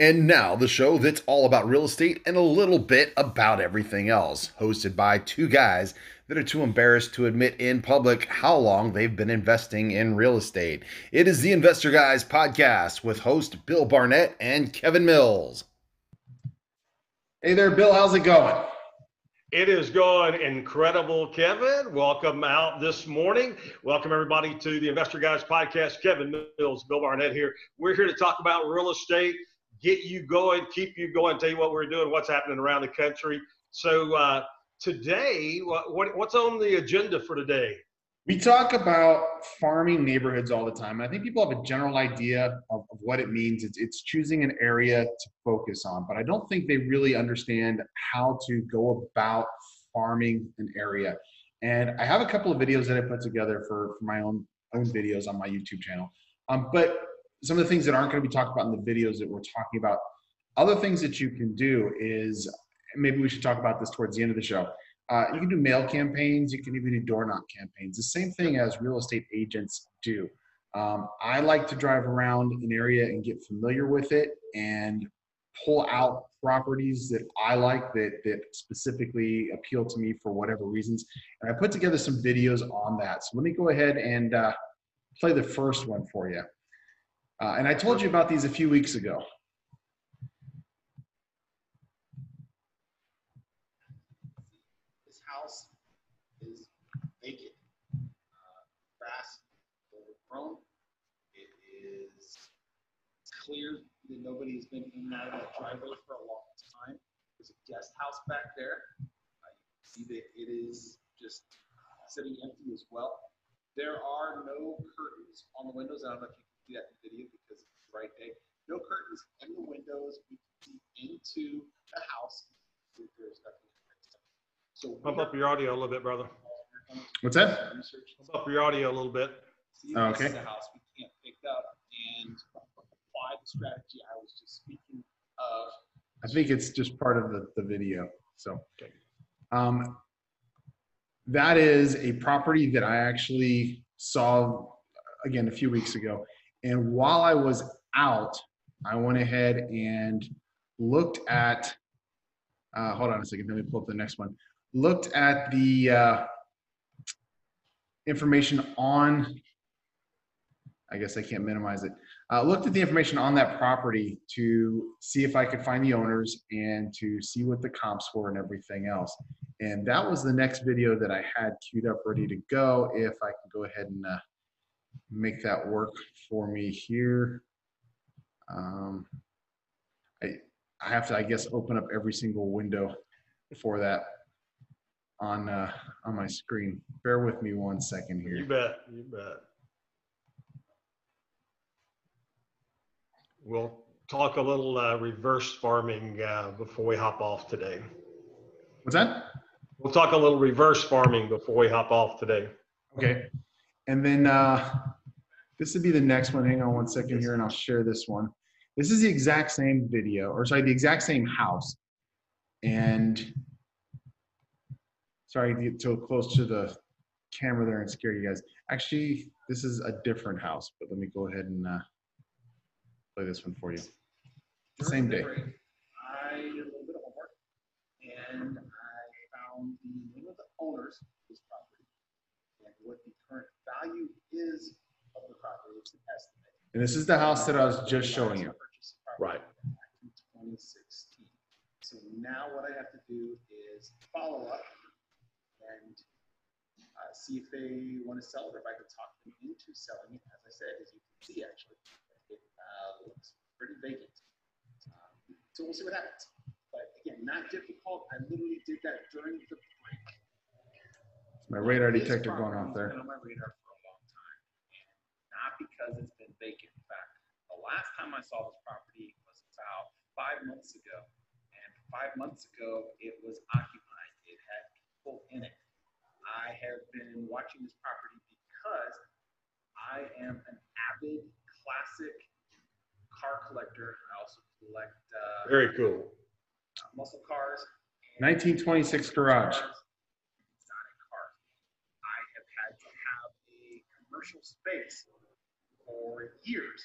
And now, the show that's all about real estate and a little bit about everything else, hosted by two guys that are too embarrassed to admit in public how long they've been investing in real estate. It is the Investor Guys podcast with host Bill Barnett and Kevin Mills. Hey there, Bill. How's it going? It is going incredible, Kevin. Welcome out this morning. Welcome everybody to the Investor Guys podcast. Kevin Mills, Bill Barnett here. We're here to talk about real estate, get you going, keep you going, tell you what we're doing, what's happening around the country. So uh, today, what, what's on the agenda for today? We talk about farming neighborhoods all the time. I think people have a general idea of, of, what it means. It's, it's choosing an area to focus on, but I don't think they really understand how to go about farming an area. And I have a couple of videos that I put together for, for my own own videos on my YouTube channel. Um, but some of the things that aren't going to be talked about in the videos that we're talking about, other things that you can do is maybe we should talk about this towards the end of the show. Uh, you can do mail campaigns. You can even do door knock campaigns. The same thing as real estate agents do. Um, I like to drive around an area and get familiar with it and pull out properties that I like that that specifically appeal to me for whatever reasons. And I put together some videos on that. So let me go ahead and uh, play the first one for you. Uh, and I told you about these a few weeks ago. This house is vacant, uh, grass overgrown. It is clear that nobody has been in and out of that driveway for a long time. There's a guest house back there. Uh, you see that it is just sitting empty as well. There are no curtains on the windows. I don't know if you can see that in video because it's the right day. No curtains in the windows. We can see into the house. There's nothing. So pump up your audio a little bit, brother. What's that? Pump up your audio a little bit see oh, okay. this is a house we can't pick up and apply the strategy I was just speaking of. I think it's just part of the, the video. So, um, that is a property that I actually saw again a few weeks ago. And while I was out, I went ahead and looked at, uh, hold on a second, let me pull up the next one. Looked at the uh, information on I guess I can't minimize it. Uh, looked at the information on that property to see if I could find the owners and to see what the comps were and everything else. And that was the next video that I had queued up ready to go. If I can go ahead and uh, make that work for me here. Um, I, I have to, I guess, open up every single window for that on uh, on my screen. Bear with me one second here. You bet. You bet. We'll talk a little uh, reverse farming uh, before we hop off today. What's that? We'll talk a little reverse farming before we hop off today. Okay. And then uh, this would be the next one. Hang on one second here and I'll share this one. This is the exact same video, or sorry, the exact same house. And sorry to get so close to the camera there and scare you guys. Actually, this is a different house, but let me go ahead and uh, play this one for you. Same day. I did a little bit of homework and I found the name of the owners of this property and what the current value is of the property. It's an estimate. And this is the house that I was just showing you. Right. 2016. So now what I have to do is follow up and uh, see if they want to sell it or if I can talk them into selling it. As I said, as you can see, actually, uh, looks pretty vacant. Um, so we'll see what happens. But again, not difficult. I literally did that during the break. My radar detector going off there. On my radar for a long time, and not because it's been vacant. In fact, the last time I saw this property was about five months ago, and five months ago it was occupied. It had people in it. I have been watching this property because I am an avid classic car collector. I also collect uh, very cool uh, muscle cars. 1926 garage. Exotic cars. I have had to have a commercial space for years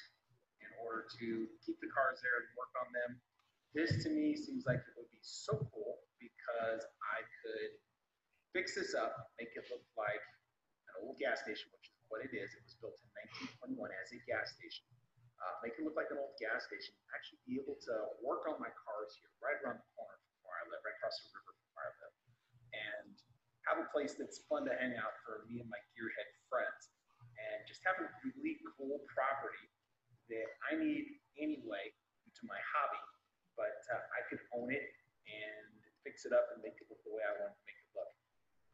in order to keep the cars there and work on them. This to me seems like it would be so cool because I could fix this up, make it look like an old gas station, which is what it is. It was built in 1921 as a gas station. Uh, make it look like an old gas station. Actually, be able to work on my cars here, right around the corner from where I live, right across the river from where I live, and have a place that's fun to hang out for me and my gearhead friends, and just have a really cool property that I need anyway to my hobby, but uh, I could own it and fix it up and make it look the way I want to make it look.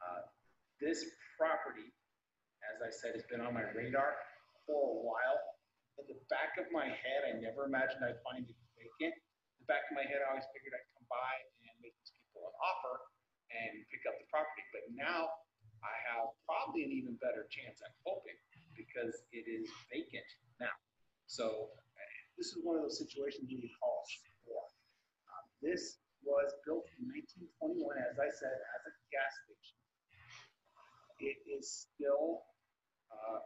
Uh, this property, as I said, has been on my radar for a while. In the back of my head, I never imagined I'd find it vacant. In the back of my head, I always figured I'd come by and make these people an offer and pick up the property. But now I have probably an even better chance, I'm hoping, because it is vacant now. So this is one of those situations you call for. Um, this was built in 1921, as I said, as a gas station. It is still uh,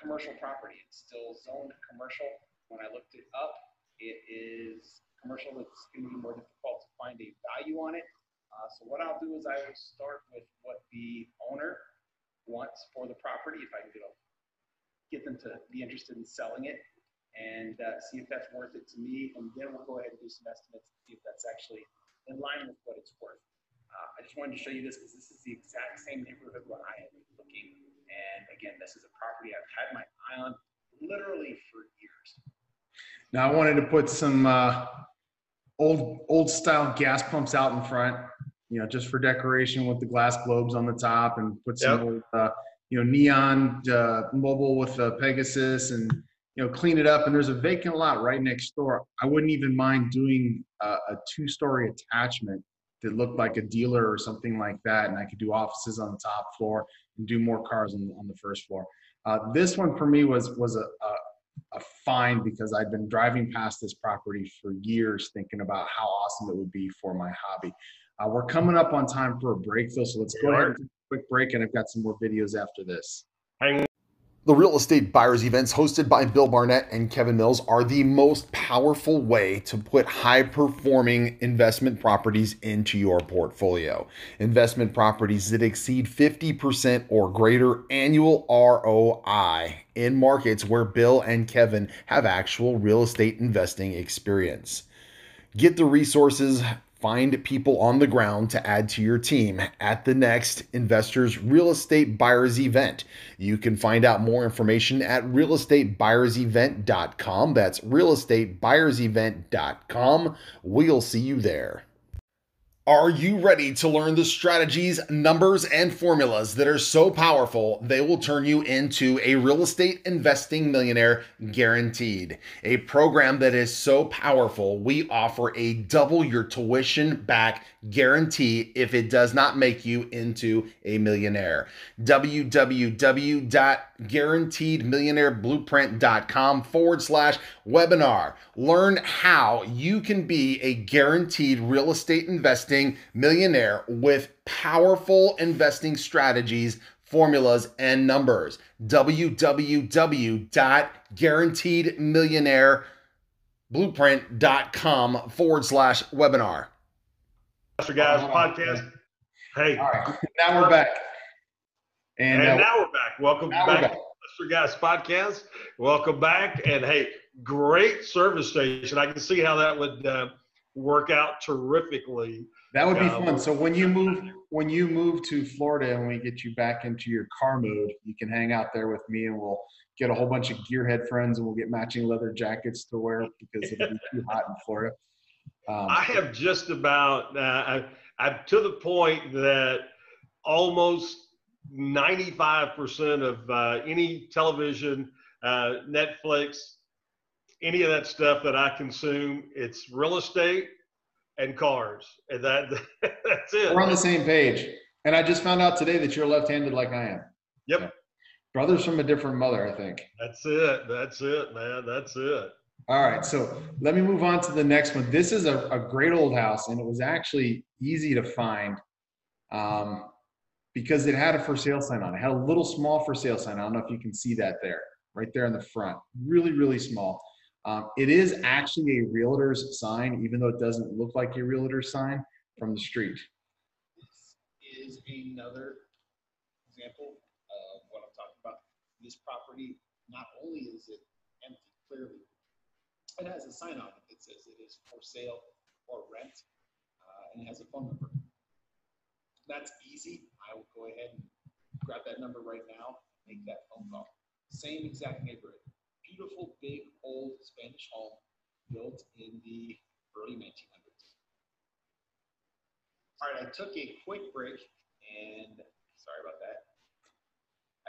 commercial property. It's still zoned commercial. When I looked it up, it is commercial. It's going to be more difficult to find a value on it. Uh, so what I'll do is I will start with what the owner wants for the property, if I can get, them to be interested in selling it, and uh, see if that's worth it to me, and then we'll go ahead and do some estimates and see if that's actually in line with what it's worth. Uh, I just wanted to show you this because this is the exact same neighborhood where I am looking, and again, this is a property I've had my eye on literally for years. Now I wanted to put some uh, old old style gas pumps out in front, you know, just for decoration with the glass globes on the top, and put some Yep. old, uh, you know neon uh, Mobil with a Pegasus, and you know clean it up. And there's a vacant lot right next door. I wouldn't even mind doing a, a two story attachment that looked like a dealer or something like that, and I could do offices on the top floor and do more cars on, on the first floor. Uh, this one for me was was a, a a find because I'd been driving past this property for years thinking about how awesome it would be for my hobby. Uh, we're coming up on time for a break though, so let's go ahead and take a quick break and I've got some more videos after this. Hang The real estate buyers events hosted by Bill Barnett and Kevin Mills are the most powerful way to put high performing investment properties into your portfolio. Investment properties that exceed 50% or greater annual ROI in markets where Bill and Kevin have actual real estate investing experience. Get the resources, find people on the ground to add to your team at the next Investors Real Estate Buyers event. You can find out more information at realestatebuyersevent.com. That's realestatebuyersevent.com. We'll see you there. Are you ready to learn the strategies, numbers, and formulas that are so powerful they will turn you into a real estate investing millionaire guaranteed? A program that is so powerful, we offer a double your tuition back guarantee if it does not make you into a millionaire. www.guaranteedmillionaireblueprint.com forward slash webinar. Learn how you can be a guaranteed real estate investing millionaire with powerful investing strategies, formulas, and numbers. www.guaranteedmillionaireblueprint.com forward slash webinar. Guys on. podcast. Hey, All right, now we're back. And, and uh, now we're back. Welcome back back. to Investor Guys podcast. Welcome back. And hey, great service station. I can see how that would uh, work out terrifically. that would be Yeah. fun. So when you move when you move to Florida and we get you back into your car mode, you can hang out there with me and we'll get a whole bunch of gearhead friends and we'll get matching leather jackets to wear because it'll be too hot in Florida. Um, I have just about, uh, I, I'm to the point that almost 95% of uh, any television, uh, Netflix, any of that stuff that I consume, it's real estate and cars. And that, that's it. We're on the same page. And I just found out today that you're left-handed like I am. Yep. Brothers from a different mother, I think. That's it. That's it, man. That's it. All right, so let me move on to the next one. This is a, a great old house, and it was actually easy to find um, because it had a for sale sign on it. Had a little small for sale sign. I don't know if you can see that there, right there in the front. Really, really small. Um, it is actually a realtor's sign, even though it doesn't look like a realtor's sign from the street. This is another example of what I'm talking about. This property, not only is it empty, clearly, it has a sign on it that says it is for sale or rent, uh, and it has a phone number. That's easy. I will go ahead and grab that number right now, and make that phone call. Same exact neighborhood. Beautiful, big, old Spanish home built in the early 1900s. All right, I took a quick break and sorry about that.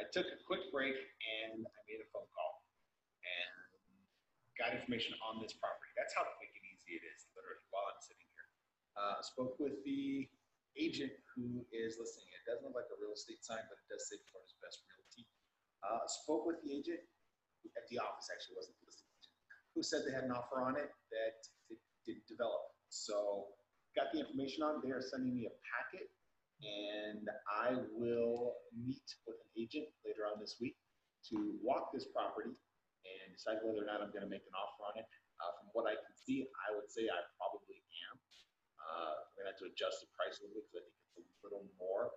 I took a quick break and I made a phone call got information on this property. That's how quick and easy it is, literally, while I'm sitting here. Uh, spoke with the agent who is listing it. It doesn't look like a real estate sign, but it does say Florida's best realty. Uh, spoke with the agent at the office, actually wasn't the listing agent, who said they had an offer on it that it didn't develop. So got the information on. They are sending me a packet, and I will meet with an agent later on this week to walk this property and decide whether or not I'm going to make an offer on it. Uh, from what I can see, I would say I probably am. Uh, I'm going to have to adjust the price a little bit because I think it's a little more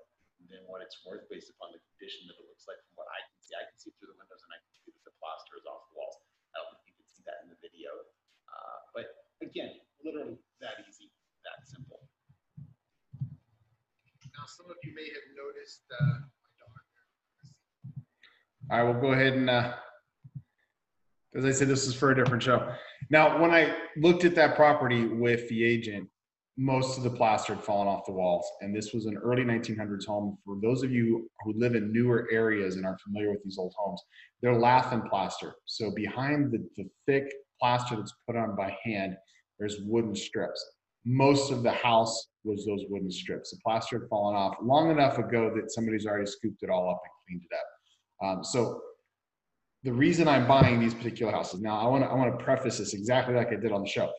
than what it's worth based upon the condition that it looks like from what I can see. I can see through the windows and I can see that the plaster is off the walls. I don't think you can see that in the video. Uh, but again, literally that easy, that simple. Now, some of you may have noticed uh, my dog. I will go ahead and, uh, as I said, this is for a different show. Now, when I looked at that property with the agent, most of the plaster had fallen off the walls. And this was an early 1900s home. For those of you who live in newer areas and are familiar with these old homes, they're lath and plaster. So behind the, the thick plaster that's put on by hand, there's wooden strips. Most of the house was those wooden strips. The plaster had fallen off long enough ago that somebody's already scooped it all up and cleaned it up. Um, so the reason I'm buying these particular houses now, I want to I want to preface this exactly like I did on the show.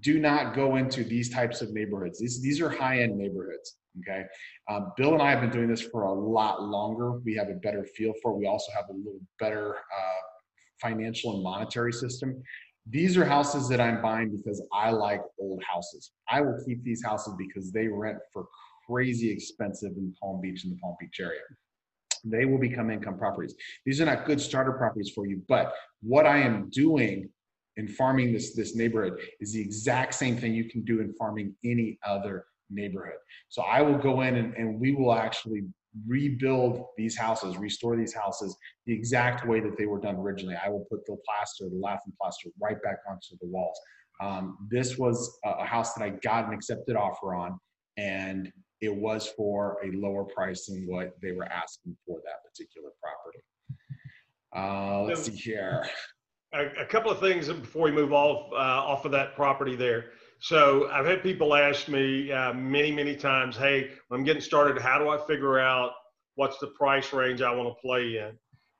Do not go into these types of neighborhoods. These these are high end neighborhoods. Okay, um, Bill and I have been doing this for a lot longer. We have a better feel for. it. We also have a little better uh, financial and monetary system. These are houses that I'm buying because I like old houses. I will keep these houses because they rent for crazy expensive in Palm Beach in the Palm Beach area they will become income properties. These are not good starter properties for you, but what I am doing in farming this this neighborhood is the exact same thing you can do in farming any other neighborhood. So I will go in and, and we will actually rebuild these houses, restore these houses the exact way that they were done originally. I will put the plaster, the lath and plaster right back onto the walls. Um, this was a, house that I got an accepted offer on and it was for a lower price than what they were asking for that particular property. Uh, let's see here. a, a couple of things before we move off uh, off of that property there. So I've had people ask me uh, many, many times, "Hey, I'm getting started, how do I figure out what's the price range I want to play in?"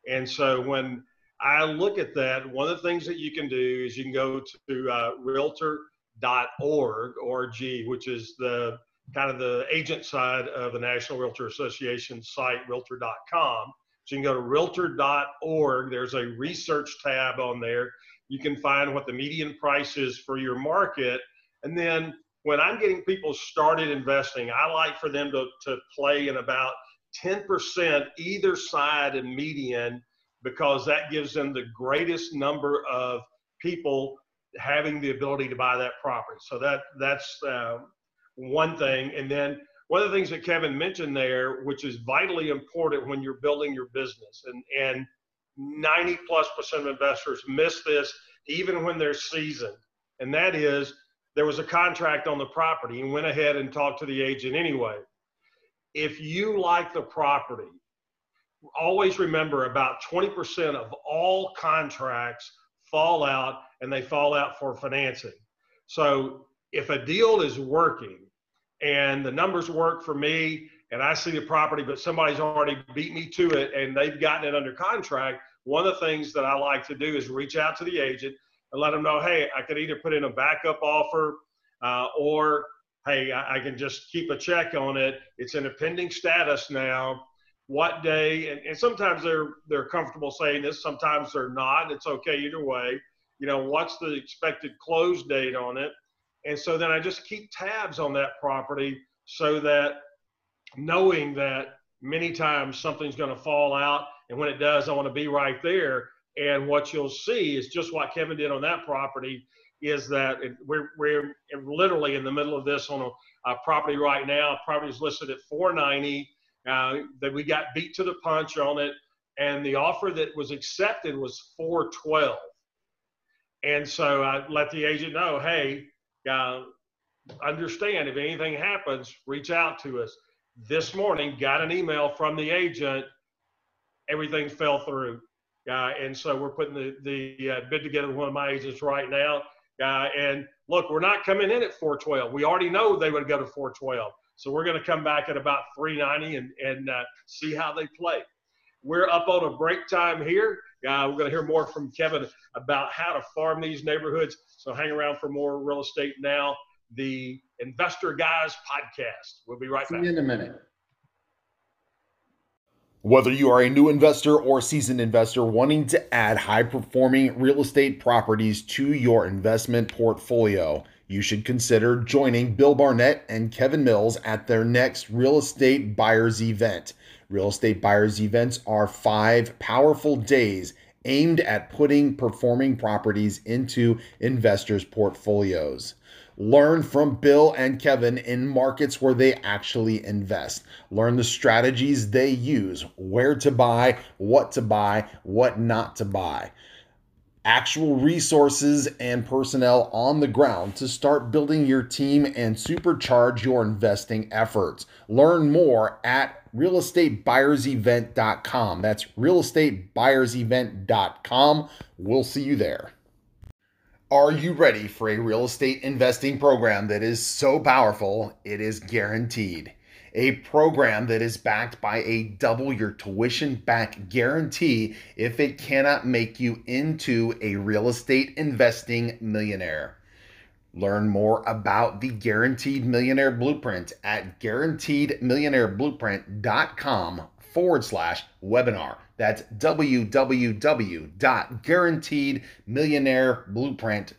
And so when I look at that, one of the things that you can do is you can go to uh, realtor.org, G, which is the kind of the agent side of the National Realtor Association site, realtor.com. So you can go to realtor.org. There's a research tab on there. You can find what the median price is for your market. And then when I'm getting people started investing, I like for them to, to play in about 10% either side and median because that gives them the greatest number of people having the ability to buy that property. So that that's uh, one thing. And then one of the things that Kevin mentioned there, which is vitally important when you're building your business, and, and 90 plus percent of investors miss this even when they're seasoned. And that is there was a contract on the property and went ahead and talked to the agent anyway. If you like the property, always remember about 20% of all contracts fall out and they fall out for financing. So if a deal is working and the numbers work for me and I see the property, but somebody's already beat me to it and they've gotten it under contract, one of the things that I like to do is reach out to the agent and let them know, hey, I could either put in a backup offer uh, or hey, I, I, can just keep a check on it. It's in a pending status now. What day? And, and sometimes they're they're comfortable saying this. Sometimes they're not. It's okay either way. you know, what's the expected close date on it? And so then I just keep tabs on that property so that knowing that many times something's going to fall out. And when it does, I want to be right there. And what you'll see is just what Kevin did on that property is that it, we're, we're literally in the middle of this on a, a property right now. Property is listed at 490. Uh, that we got beat to the punch on it, and the offer that was accepted was 412. And so I let the agent know, hey, uh, understand if anything happens, reach out to us. This morning, got an email from the agent. Everything fell through. Uh, and so we're putting the, the uh, bid together with one of my agents right now. Uh, and look, we're not coming in at 412. We already know they would go to 412. So we're going to come back at about 390 and, and uh, see how they play. We're up on a break time here. Uh, we're going to hear more from Kevin about how to farm these neighborhoods. So hang around for more real estate now. The Investor Guys podcast. We'll be right See back. you in a minute. Whether you are a new investor or seasoned investor wanting to add high performing real estate properties to your investment portfolio, you should consider joining Bill Barnett and Kevin Mills at their next real estate buyers event. Real estate buyers events are five powerful days aimed at putting performing properties into investors' portfolios. Learn from Bill and Kevin in markets where they actually invest. Learn the strategies they use, where to buy, what to buy, what not to buy. Actual resources and personnel on the ground to start building your team and supercharge your investing efforts. Learn more at realestatebuyersevent.com. That's realestatebuyersevent.com. We'll see you there. Are you ready for a real estate investing program that is so powerful it is guaranteed? A program that is backed by a double your tuition back guarantee if it cannot make you into a real estate investing millionaire. Learn more about the Guaranteed Millionaire Blueprint at guaranteedmillionaireblueprint.com forward slash webinar. That's www.guaranteedmillionaireblueprint.com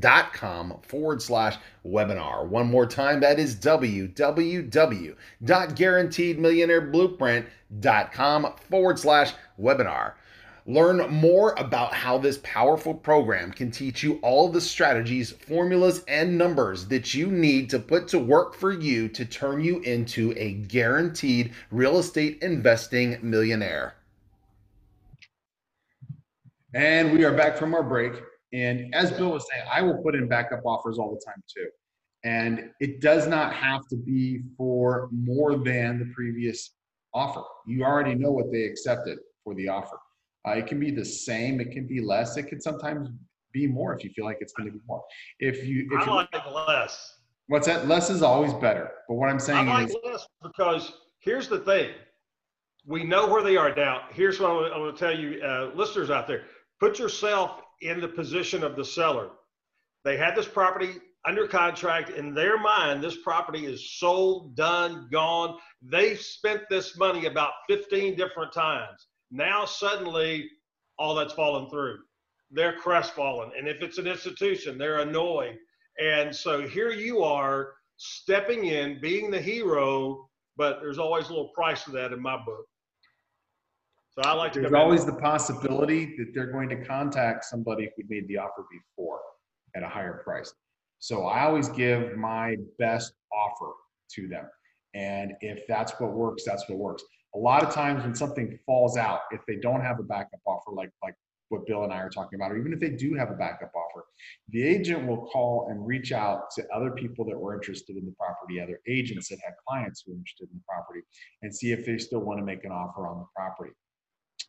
forward slash webinar. One more time, that is www.guaranteedmillionaireblueprint.com forward slash webinar. Learn more about how this powerful program can teach you all the strategies, formulas, and numbers that you need to put to work for you to turn you into a guaranteed real estate investing millionaire. And we are back from our break. And as Bill was saying, I will put in backup offers all the time too. And it does not have to be for more than the previous offer. You already know what they accepted for the offer. Uh, it can be the same. It can be less. It can sometimes be more if you feel like it's going to be more. If you, if I you, like less. what's that? Less is always better. But what I'm saying I like is, less because here's the thing. We know where they are now. Here's what I'm going to tell you, uh, listeners out there. Put yourself in the position of the seller. They had this property under contract. In their mind, this property is sold, done, gone. They've spent this money about 15 different times. Now, suddenly, all that's fallen through. They're crestfallen. And if it's an institution, they're annoyed. And so here you are stepping in, being the hero, but there's always a little price to that in my book. So I like to there's always the possibility that they're going to contact somebody who made the offer before at a higher price. So I always give my best offer to them. And if that's what works, that's what works. A lot of times when something falls out, if they don't have a backup offer, like like what Bill and I are talking about, or even if they do have a backup offer, the agent will call and reach out to other people that were interested in the property, other agents that had clients who were interested in the property, and see if they still want to make an offer on the property.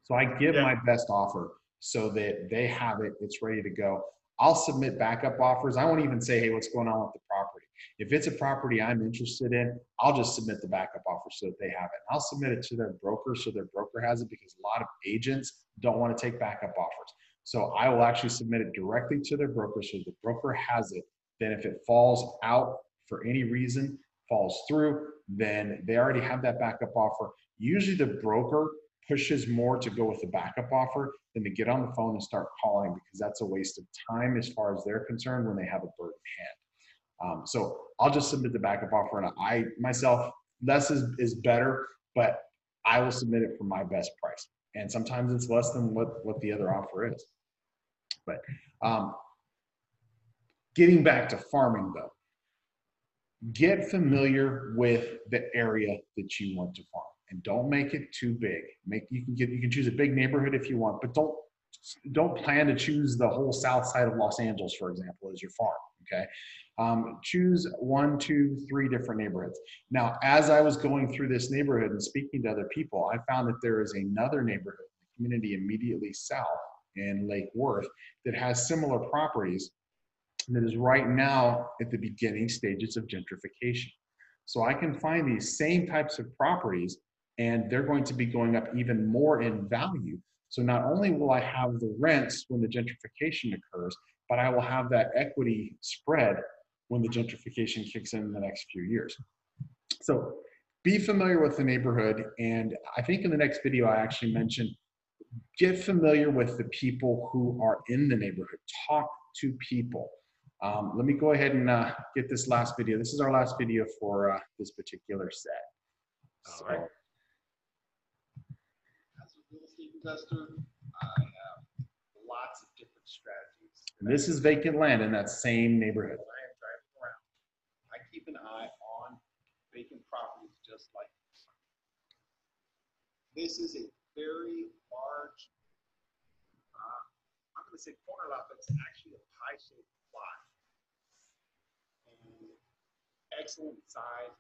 So I give Yeah. my best offer so that they have it, it's ready to go. I'll submit backup offers. I won't even say, hey, what's going on with the property? If it's a property I'm interested in, I'll just submit the backup offer so that they have it. I'll submit it to their broker so their broker has it because a lot of agents don't want to take backup offers. So I will actually submit it directly to their broker so the broker has it. Then if it falls out for any reason, falls through, then they already have that backup offer. Usually the broker pushes more to go with the backup offer than to get on the phone and start calling because that's a waste of time as far as they're concerned when they have a bird in hand. Um, so I'll just submit the backup offer, and I myself less is, is better, but I will submit it for my best price. And sometimes it's less than what what the other offer is. But um, getting back to farming though, get familiar with the area that you want to farm and don't make it too big. Make you can get you can choose a big neighborhood if you want, but don't don't plan to choose the whole south side of Los Angeles, for example, as your farm. Okay, um, choose one, two, three different neighborhoods. Now, as I was going through this neighborhood and speaking to other people, I found that there is another neighborhood, community immediately south in Lake Worth, that has similar properties that is right now at the beginning stages of gentrification. So I can find these same types of properties and they're going to be going up even more in value. So not only will I have the rents when the gentrification occurs, but I will have that equity spread when the gentrification kicks in in the next few years. So be familiar with the neighborhood. And I think in the next video, I actually mentioned get familiar with the people who are in the neighborhood. Talk to people. Um, let me go ahead and uh, get this last video. This is our last video for uh, this particular set. So, All right. As a real estate investor, I have lots of different strategies. and this is vacant land in that same neighborhood. When I am driving around, I keep an eye on vacant properties just like this. This is a very large, uh, I'm gonna say corner lot, but it's actually a pie-shaped lot. And excellent size,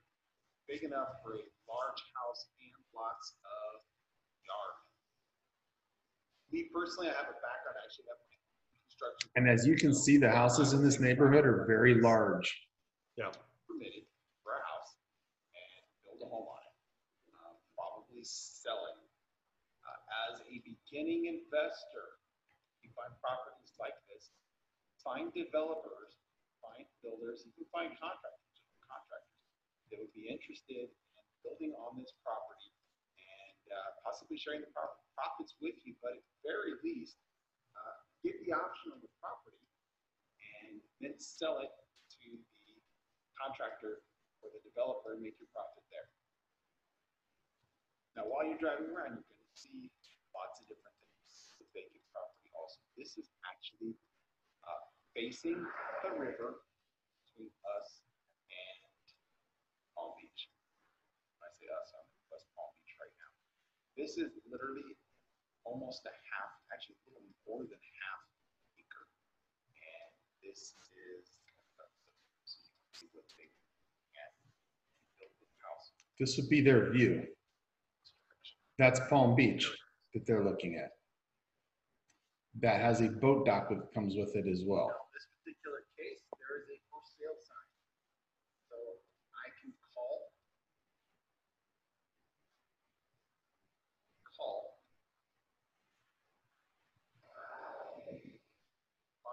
big enough for a large house and lots of yard. Me personally, I have a background, I actually have construction. And as you can see, the houses in this neighborhood are very large. Yeah. permitted for a house and build a home on it. Um, Probably sell it. Uh, As a beginning investor, you find properties like this, find developers, find builders, you can find contractors, contractors that would be interested in building on this property and uh, possibly sharing the profits with you, but at the very least, uh, get the option on the property and then sell it to the contractor or the developer and make your profit there. Now, while you're driving around, you're gonna see lots of different things with vacant property also. This is actually, uh, facing the river between us and Palm Beach. When I say us, I'm in West Palm Beach right now. This is literally almost a half, actually more than half acre. And this is, so you can see what they can build with house This would be their view. That's Palm Beach that they're looking at. That has a boat dock that comes with it as well. Now, this particular case, there is a for sale sign. So I can call. Call.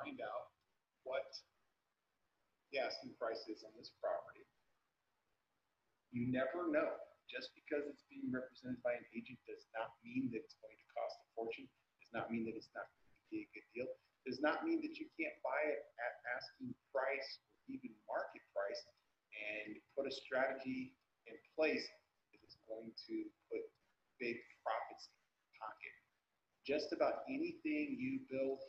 Find out what the asking price is on this property. You never know. Just because it's being represented by an agent does not mean that it's going to cost a fortune, does not mean that it's not going to be a good deal does not mean that you can't buy it at asking price or even market price and put a strategy in place that is going to put big profits in your pocket. Just about anything you build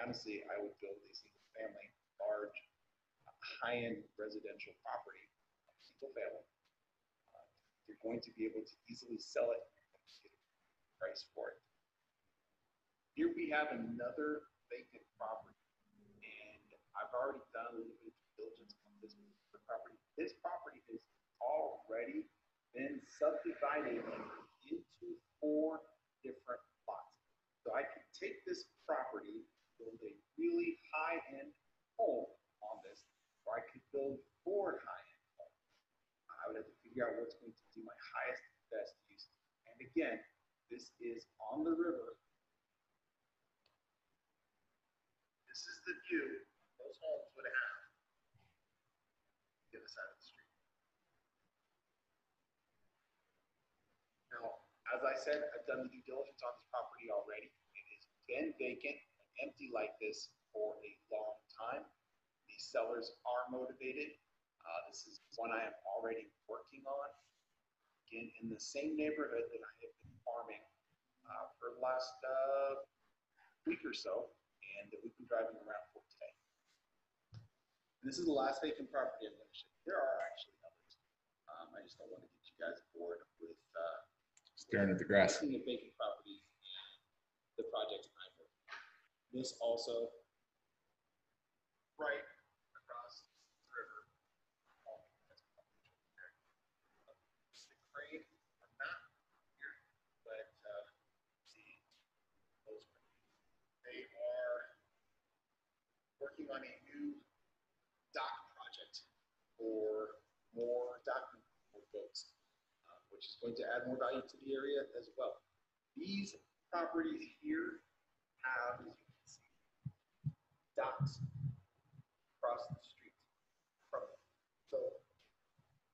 honestly, I would build a single family, large, high-end residential property, single family. uh, You're going to be able to easily sell it and get a price for it. Here we have another vacant property. And I've already done a little bit of diligence on this property. This property has already been subdivided into four different lots. So I can take this property, build a really high-end home on this, or I could build four high-end homes. I would have to figure out what's going to be my highest and best use. And again, this is on the river. This is the view those homes would have. The other side of the street. Now, as I said, I've done the due diligence on this property already. It has been vacant empty like this for a long time. The sellers are motivated. Uh, this is one I am already working on. Again, in the same neighborhood that I have been farming, uh, for the last, uh, week or so, and that we've been driving around for today. And this is the last vacant property I'm gonna show. you. There are actually others. Um, I just don't want to get you guys bored with, uh, Staring at the grass. looking at vacant properties and the projects I'm working on. This also, right across the river. um. The crane, are not here, but, uh, see, those, they are working on a new dock project for more docking boats uh, which is going to add more value to the area as well. These properties here have, docks across the street from them. So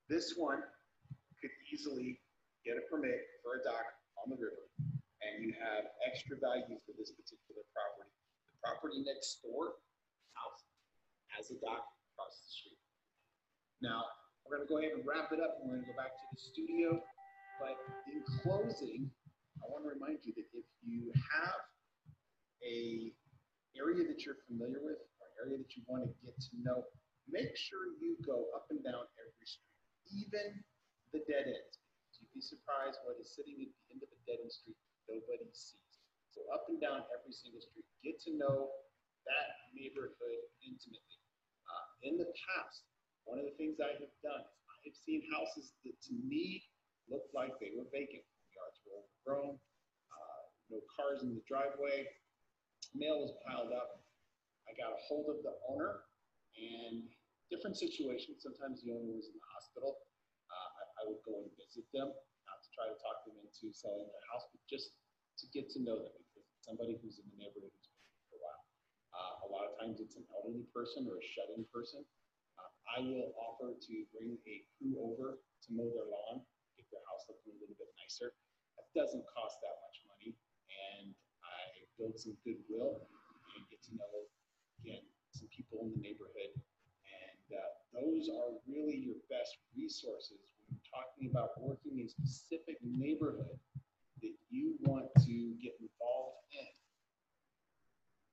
this one could easily get a permit for a dock on the river, and you have extra value for this particular property. The property next door, house, has a dock across the street. Now, we're gonna go ahead and wrap it up, and we're gonna go back to the studio. But in closing, I want to remind you that if you have area that you're familiar with, or area that you want to get to know, make sure you go up and down every street, even the dead ends. You'd be surprised what is sitting at the end of a dead end street nobody sees. So up and down every single street, get to know that neighborhood intimately. Uh, in the past, one of the things I have done is I have seen houses that to me looked like they were vacant. Yards were overgrown, uh, no cars in the driveway, mail was piled up. I got a hold of the owner and different situations. Sometimes the owner was in the hospital. Uh, I, I would go and visit them, not to try to talk them into selling their house, but just to get to know them because somebody who's in the neighborhood who's been for a while. Uh, a lot of times it's an elderly person or a shut-in person. Uh, I will offer to bring a crew over to mow their lawn, get their house looking a little bit nicer. That doesn't cost that much build some goodwill and get to know, again, some people in the neighborhood. And uh, those are really your best resources when you're talking about working in a specific neighborhood that you want to get involved in.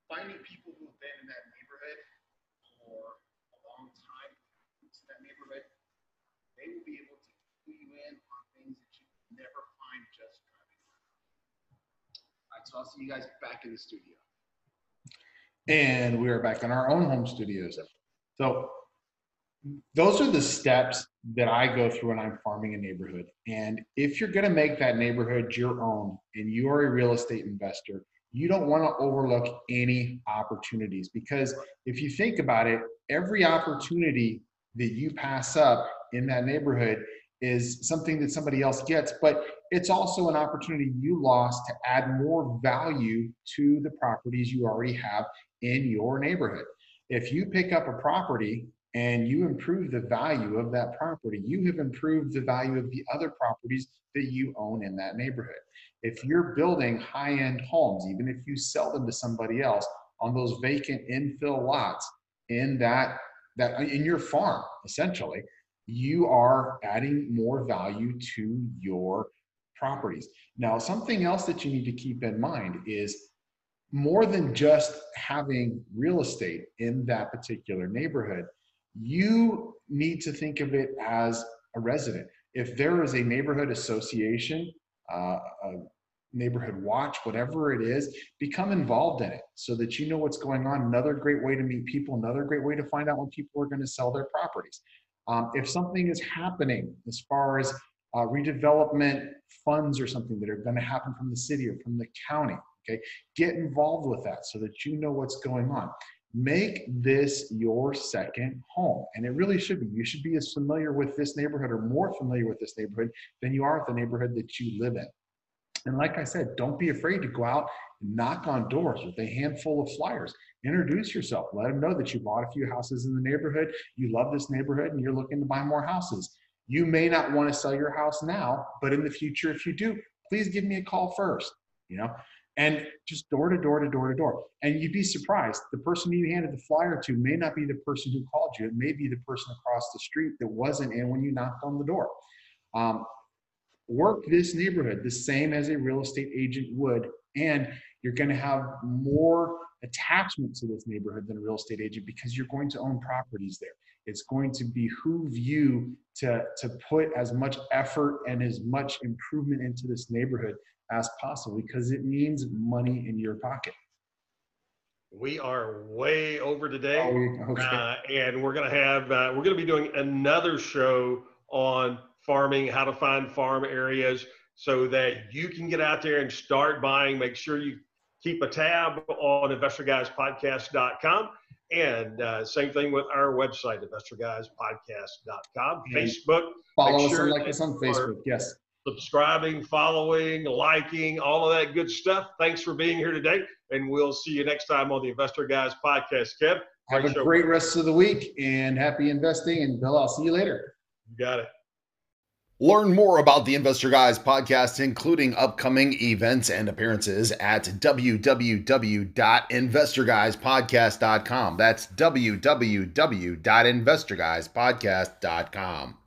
Finding people who have been in that neighborhood for a long time, in that neighborhood, they will be able to clue you in on things that you never find just driving around. So I'll see you guys back in the studio. And we are back in our own home studios. So those are the steps that I go through when I'm farming a neighborhood. And if you're going to make that neighborhood your own and you are a real estate investor, you don't want to overlook any opportunities because if you think about it, every opportunity that you pass up in that neighborhood is something that somebody else gets, but it's also an opportunity you lost to add more value to the properties you already have in your neighborhood. If you pick up a property and you improve the value of that property, you have improved the value of the other properties that you own in that neighborhood. If you're building high end homes, even if you sell them to somebody else on those vacant infill lots in that, that in your farm, essentially, you are adding more value to your properties. Now, something else that you need to keep in mind is more than just having real estate in that particular neighborhood, you need to think of it as a resident. If there is a neighborhood association, uh, a neighborhood watch, whatever it is, become involved in it so that you know what's going on. Another great way to meet people, another great way to find out when people are going to sell their properties. Um, if something is happening as far as uh, redevelopment funds or something that are going to happen from the city or from the county, okay, get involved with that so that you know what's going on. Make this your second home. And it really should be. You should be as familiar with this neighborhood or more familiar with this neighborhood than you are with the neighborhood that you live in. And like I said, don't be afraid to go out and knock on doors with a handful of flyers. Introduce yourself. Let them know that you bought a few houses in the neighborhood, you love this neighborhood, and you're looking to buy more houses. You may not want to sell your house now, but in the future, if you do, please give me a call first. You know, and just door to door to door to door. And you'd be surprised. The person you handed the flyer to may not be the person who called you. It may be the person across the street that wasn't in when you knocked on the door. Um, work this neighborhood the same as a real estate agent would, and you're going to have more attachment to this neighborhood than a real estate agent because you're going to own properties there. It's going to behoove you to, to put as much effort and as much improvement into this neighborhood as possible because it means money in your pocket. We are way over today, Oh, okay. uh, and we're gonna have uh, we're gonna be doing another show on farming, how to find farm areas, so that you can get out there and start buying. Make sure you keep a tab on InvestorGuysPodcast.com, and uh, same thing with our website, InvestorGuysPodcast.com, And Facebook. Follow us sure and like us on Facebook. Yes. subscribing, following, liking, all of that good stuff. Thanks for being here today, and we'll see you next time on the Investor Guys podcast. Kev, Have a show. great rest of the week and happy investing. And Bill, I'll see you later. You got it. Learn more about the Investor Guys podcast, including upcoming events and appearances at www.investorguyspodcast.com. That's www.investorguyspodcast.com.